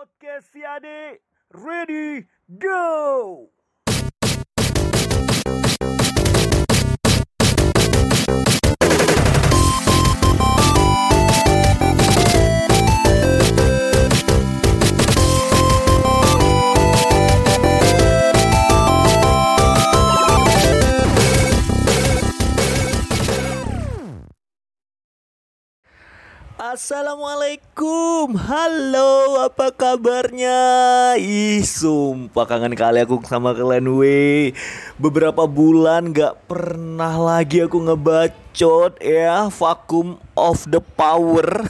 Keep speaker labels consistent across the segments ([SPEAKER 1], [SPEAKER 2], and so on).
[SPEAKER 1] Podcast Siade, ready, go! Assalamualaikum. Halo apa kabarnya? Ih sumpah kangen kali aku sama kalian we Beberapa bulan gak pernah lagi aku ngebacot ya. Vacuum of the power.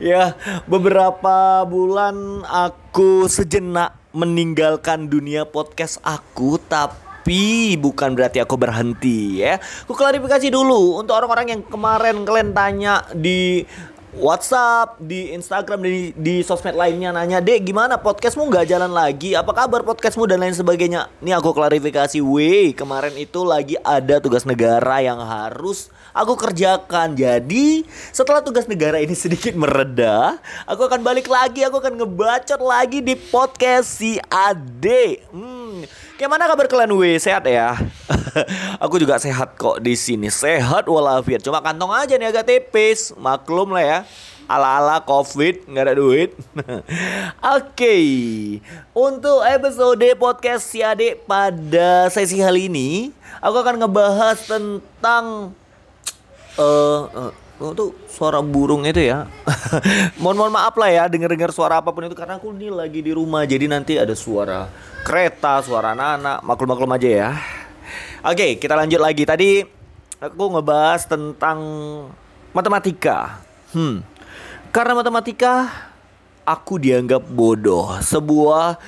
[SPEAKER 1] Ya beberapa bulan aku sejenak meninggalkan dunia podcast aku Tapi tapi bukan berarti aku berhenti ya. Aku klarifikasi dulu untuk orang-orang yang kemarin kalian tanya di WhatsApp, di Instagram, di, di sosmed lainnya nanya, Dek gimana podcastmu nggak jalan lagi? Apa kabar podcastmu dan lain sebagainya? Ini aku klarifikasi, weh kemarin itu lagi ada tugas negara yang harus aku kerjakan. Jadi setelah tugas negara ini sedikit mereda, aku akan balik lagi, aku akan ngebacot lagi di podcast si Ade. Hmm, Gimana kabar kalian we? Sehat ya? aku juga sehat kok di sini. Sehat walafiat. Cuma kantong aja nih agak tipis. Maklum lah ya. Ala-ala covid nggak ada duit. Oke, okay. untuk episode podcast si adik pada sesi kali ini, aku akan ngebahas tentang uh, uh, Oh tuh suara burung itu ya? Mohon mohon maaf lah ya dengar dengar suara apa pun itu karena aku ini lagi di rumah jadi nanti ada suara kereta suara anak maklum maklum aja ya. Oke kita lanjut lagi. Tadi aku ngebahas tentang matematika. Hmm. Karena matematika aku dianggap bodoh. Sebuah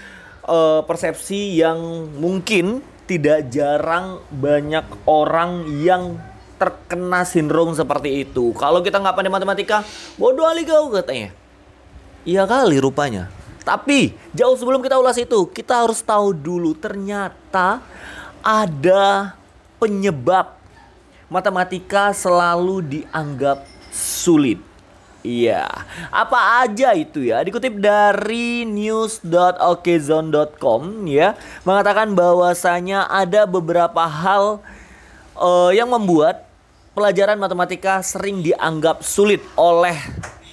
[SPEAKER 1] uh, persepsi yang mungkin tidak jarang banyak orang yang terkena sindrom seperti itu. Kalau kita nggak pandai matematika, bodoh kali kau katanya. Iya kali rupanya. Tapi jauh sebelum kita ulas itu, kita harus tahu dulu ternyata ada penyebab matematika selalu dianggap sulit. Iya, apa aja itu ya? Dikutip dari news.okezone.com ya, mengatakan bahwasanya ada beberapa hal uh, yang membuat pelajaran matematika sering dianggap sulit oleh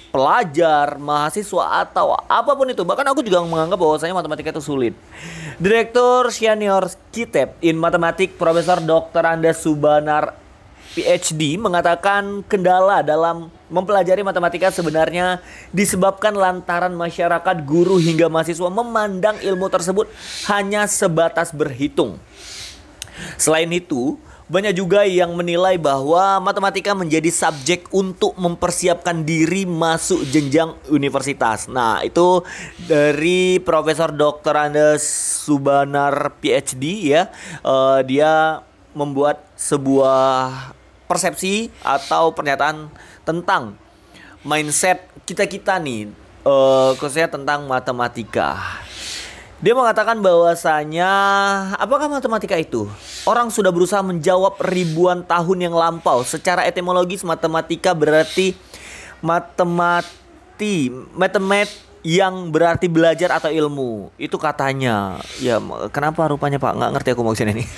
[SPEAKER 1] pelajar, mahasiswa atau apa pun itu. Bahkan aku juga menganggap bahwasanya matematika itu sulit. Direktur Senior Kitab in Matematik Profesor Dr. Andes Subanar PhD mengatakan kendala dalam mempelajari matematika sebenarnya disebabkan lantaran masyarakat, guru hingga mahasiswa memandang ilmu tersebut hanya sebatas berhitung. Selain itu, banyak juga yang menilai bahwa matematika menjadi subjek untuk mempersiapkan diri masuk jenjang universitas. Nah, itu dari Profesor Dr. Andes Subanar PhD ya. Uh, dia membuat sebuah persepsi atau pernyataan tentang mindset kita-kita nih uh, khususnya tentang matematika. Dia mengatakan bahwasanya apakah matematika itu? Orang sudah berusaha menjawab ribuan tahun yang lampau. Secara etimologis matematika berarti matemati, matemat yang berarti belajar atau ilmu. Itu katanya. Ya kenapa rupanya Pak nggak ngerti aku maksudnya ini.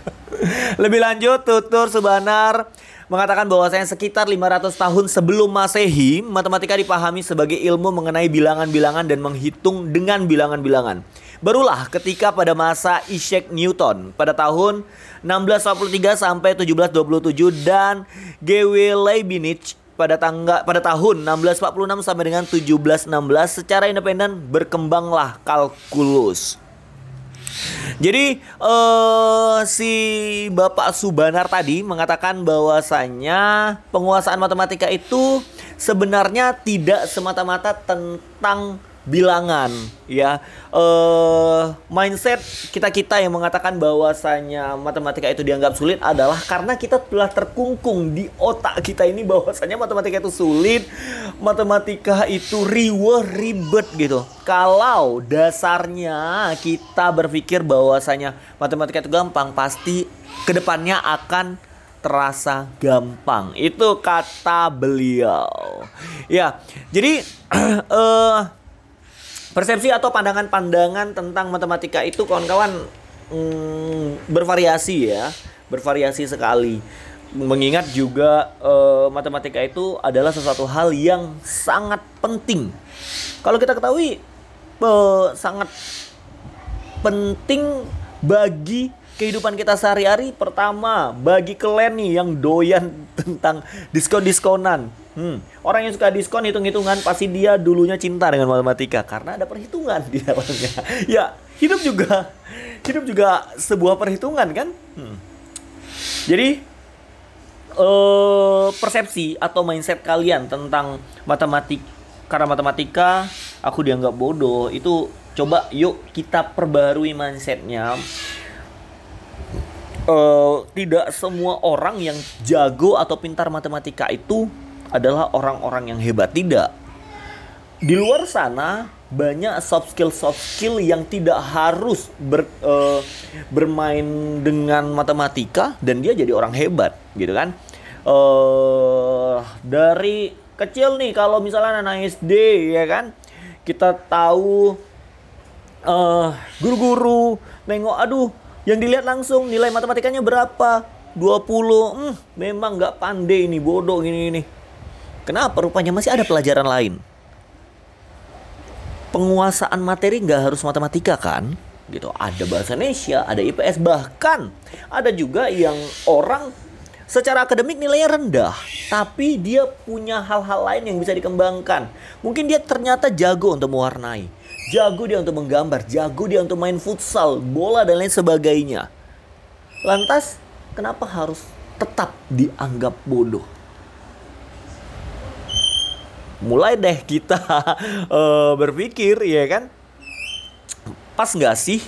[SPEAKER 1] Lebih lanjut tutur sebanar mengatakan bahwasanya sekitar 500 tahun sebelum Masehi, matematika dipahami sebagai ilmu mengenai bilangan-bilangan dan menghitung dengan bilangan-bilangan. Barulah ketika pada masa Isaac Newton pada tahun 1643 sampai 1727 dan G.W. Leibniz pada tangga pada tahun 1646 sampai dengan 1716 secara independen berkembanglah kalkulus. Jadi uh, si Bapak Subanar tadi mengatakan bahwasanya penguasaan matematika itu sebenarnya tidak semata-mata tentang bilangan ya. Uh, mindset kita kita yang mengatakan bahwasanya matematika itu dianggap sulit adalah karena kita telah terkungkung di otak kita ini bahwasanya matematika itu sulit matematika itu riweh ribet gitu. Kalau dasarnya kita berpikir bahwasanya matematika itu gampang pasti ke depannya akan terasa gampang. Itu kata beliau. Ya jadi uh, persepsi atau pandangan-pandangan tentang matematika itu kawan-kawan hmm, bervariasi ya, bervariasi sekali. Mengingat juga uh, matematika itu adalah sesuatu hal yang sangat penting. Kalau kita ketahui uh, sangat penting bagi kehidupan kita sehari-hari pertama bagi kalian nih yang doyan tentang diskon-diskonan. Hmm, orang yang suka diskon hitung-hitungan pasti dia dulunya cinta dengan matematika karena ada perhitungan di dalamnya. Ya hidup juga hidup juga sebuah perhitungan kan? Hmm. jadi uh, persepsi atau mindset kalian tentang matematik karena matematika aku dianggap bodoh itu coba yuk kita perbarui mindsetnya uh, tidak semua orang yang jago atau pintar matematika itu adalah orang-orang yang hebat tidak. Di luar sana banyak soft skill soft skill yang tidak harus ber, uh, bermain dengan matematika dan dia jadi orang hebat gitu kan. Uh, dari kecil nih kalau misalnya anak SD ya kan kita tahu uh, guru-guru nengok aduh yang dilihat langsung nilai matematikanya berapa? 20. Hmm, memang nggak pandai ini, bodoh ini ini. Kenapa? Rupanya masih ada pelajaran lain. Penguasaan materi nggak harus matematika kan? Gitu. Ada bahasa Indonesia, ada IPS bahkan ada juga yang orang secara akademik nilainya rendah, tapi dia punya hal-hal lain yang bisa dikembangkan. Mungkin dia ternyata jago untuk mewarnai Jago dia untuk menggambar, jago dia untuk main futsal, bola dan lain sebagainya. Lantas, kenapa harus tetap dianggap bodoh? Mulai deh kita uh, berpikir, ya kan? Pas nggak sih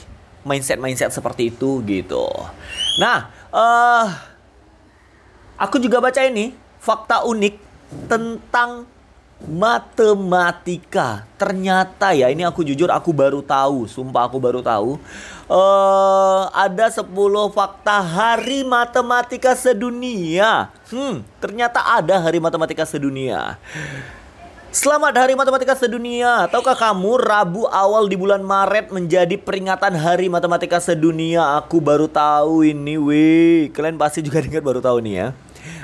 [SPEAKER 1] mindset-mindset seperti itu gitu? Nah, uh, aku juga baca ini fakta unik tentang matematika. Ternyata ya ini aku jujur aku baru tahu, sumpah aku baru tahu. Uh, ada 10 fakta hari matematika sedunia. Hmm, ternyata ada hari matematika sedunia. Selamat Hari Matematika Sedunia. Tahukah kamu Rabu awal di bulan Maret menjadi peringatan Hari Matematika Sedunia? Aku baru tahu ini, wih. Kalian pasti juga dengar baru tahu nih ya.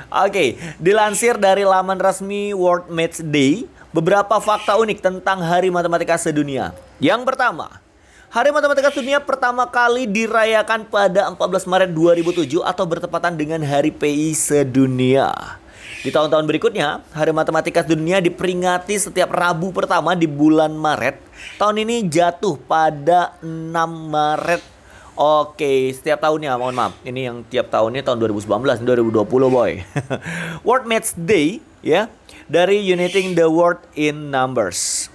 [SPEAKER 1] Oke, dilansir dari laman resmi World Maths Day, beberapa fakta unik tentang Hari Matematika Sedunia. Yang pertama, Hari Matematika Sedunia pertama kali dirayakan pada 14 Maret 2007 atau bertepatan dengan Hari PI Sedunia. Di tahun-tahun berikutnya, Hari Matematika Sedunia diperingati setiap Rabu pertama di bulan Maret. Tahun ini jatuh pada 6 Maret Oke, setiap tahunnya, mohon maaf. Ini yang tiap tahunnya tahun 2019, 2020 boy. World Maths Day ya dari Uniting the World in Numbers.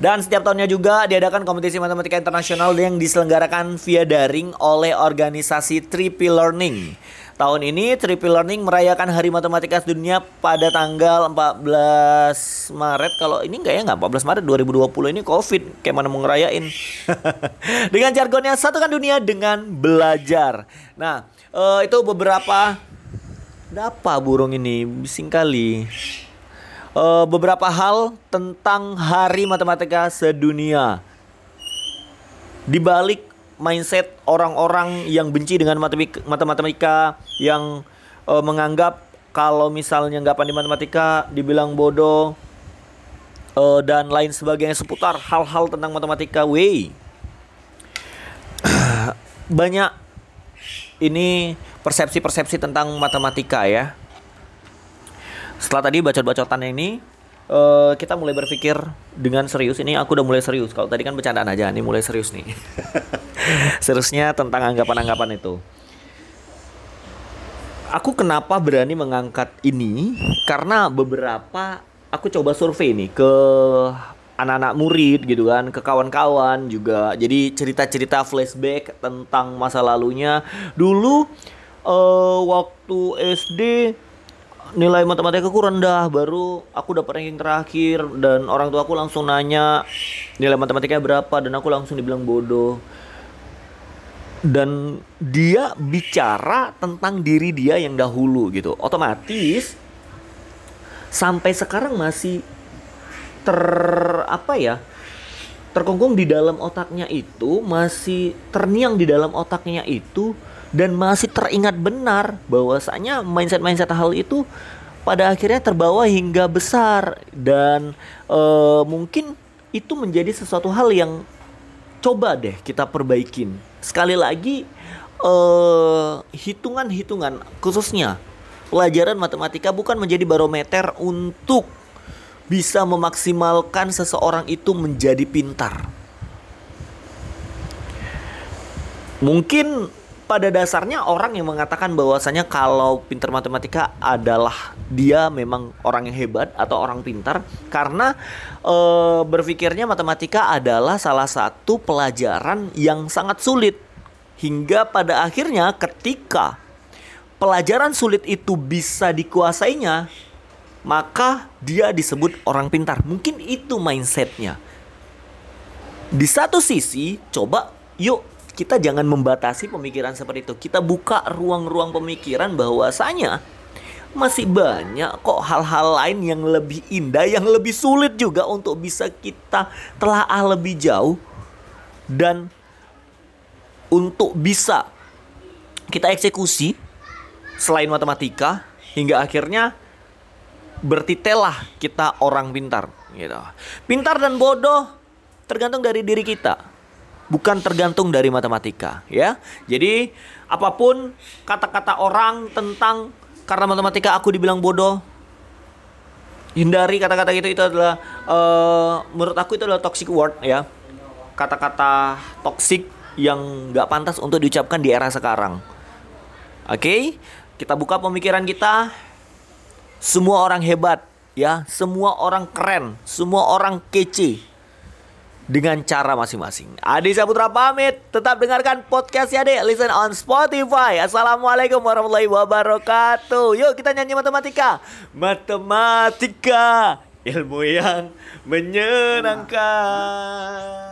[SPEAKER 1] Dan setiap tahunnya juga diadakan kompetisi matematika internasional yang diselenggarakan via daring oleh organisasi Triple Learning. Tahun ini Triple Learning merayakan Hari Matematika Sedunia pada tanggal 14 Maret. Kalau ini enggak ya enggak 14 Maret 2020 ini Covid. Kayak mana mau ngerayain? dengan jargonnya satukan dunia dengan belajar. Nah, uh, itu beberapa apa burung ini bising kali. Uh, beberapa hal tentang Hari Matematika Sedunia. Di balik mindset orang-orang yang benci dengan matematika, yang uh, menganggap kalau misalnya nggak pandai matematika dibilang bodoh uh, dan lain sebagainya seputar hal-hal tentang matematika. Wey, banyak ini persepsi-persepsi tentang matematika ya. Setelah tadi bacot-bacotan ini, uh, kita mulai berpikir dengan serius. Ini aku udah mulai serius. Kalau tadi kan bercandaan aja, ini mulai serius nih. Seriusnya tentang anggapan-anggapan itu. Aku kenapa berani mengangkat ini? Karena beberapa aku coba survei nih ke anak-anak murid gitu kan, ke kawan-kawan juga. Jadi cerita-cerita flashback tentang masa lalunya. Dulu uh, waktu SD nilai matematika aku rendah baru aku dapat ranking terakhir dan orang tua aku langsung nanya nilai matematika berapa dan aku langsung dibilang bodoh dan dia bicara tentang diri dia yang dahulu gitu. Otomatis sampai sekarang masih ter apa ya terkungkung di dalam otaknya itu masih terniang di dalam otaknya itu dan masih teringat benar bahwasanya mindset-mindset hal itu pada akhirnya terbawa hingga besar. Dan uh, mungkin itu menjadi sesuatu hal yang coba deh kita perbaikin. Sekali lagi uh, hitungan-hitungan khususnya pelajaran matematika bukan menjadi barometer untuk bisa memaksimalkan seseorang itu menjadi pintar. Mungkin pada dasarnya orang yang mengatakan bahwasanya kalau pintar matematika adalah dia memang orang yang hebat atau orang pintar karena e, berpikirnya matematika adalah salah satu pelajaran yang sangat sulit. Hingga pada akhirnya ketika pelajaran sulit itu bisa dikuasainya maka dia disebut orang pintar. Mungkin itu mindsetnya. Di satu sisi coba yuk kita jangan membatasi pemikiran seperti itu. Kita buka ruang-ruang pemikiran bahwasanya masih banyak kok hal-hal lain yang lebih indah, yang lebih sulit juga untuk bisa kita telaah lebih jauh dan untuk bisa kita eksekusi selain matematika hingga akhirnya bertitelah kita orang pintar gitu. Pintar dan bodoh tergantung dari diri kita bukan tergantung dari matematika ya. Jadi apa pun kata-kata orang tentang karena matematika aku dibilang bodoh hindari kata-kata itu itu adalah uh, menurut aku itu adalah toxic word ya. Kata-kata toxic yang nggak pantas untuk diucapkan di era sekarang. Oke? Okay? kita buka pemikiran kita. Semua orang hebat ya. Semua orang keren. Semua orang kece dengan cara masing-masing. Adi Saputra pamit, tetap dengarkan podcast ya deh, listen on Spotify. Assalamualaikum warahmatullahi wabarakatuh. Yuk kita nyanyi matematika. Matematika, ilmu yang menyenangkan.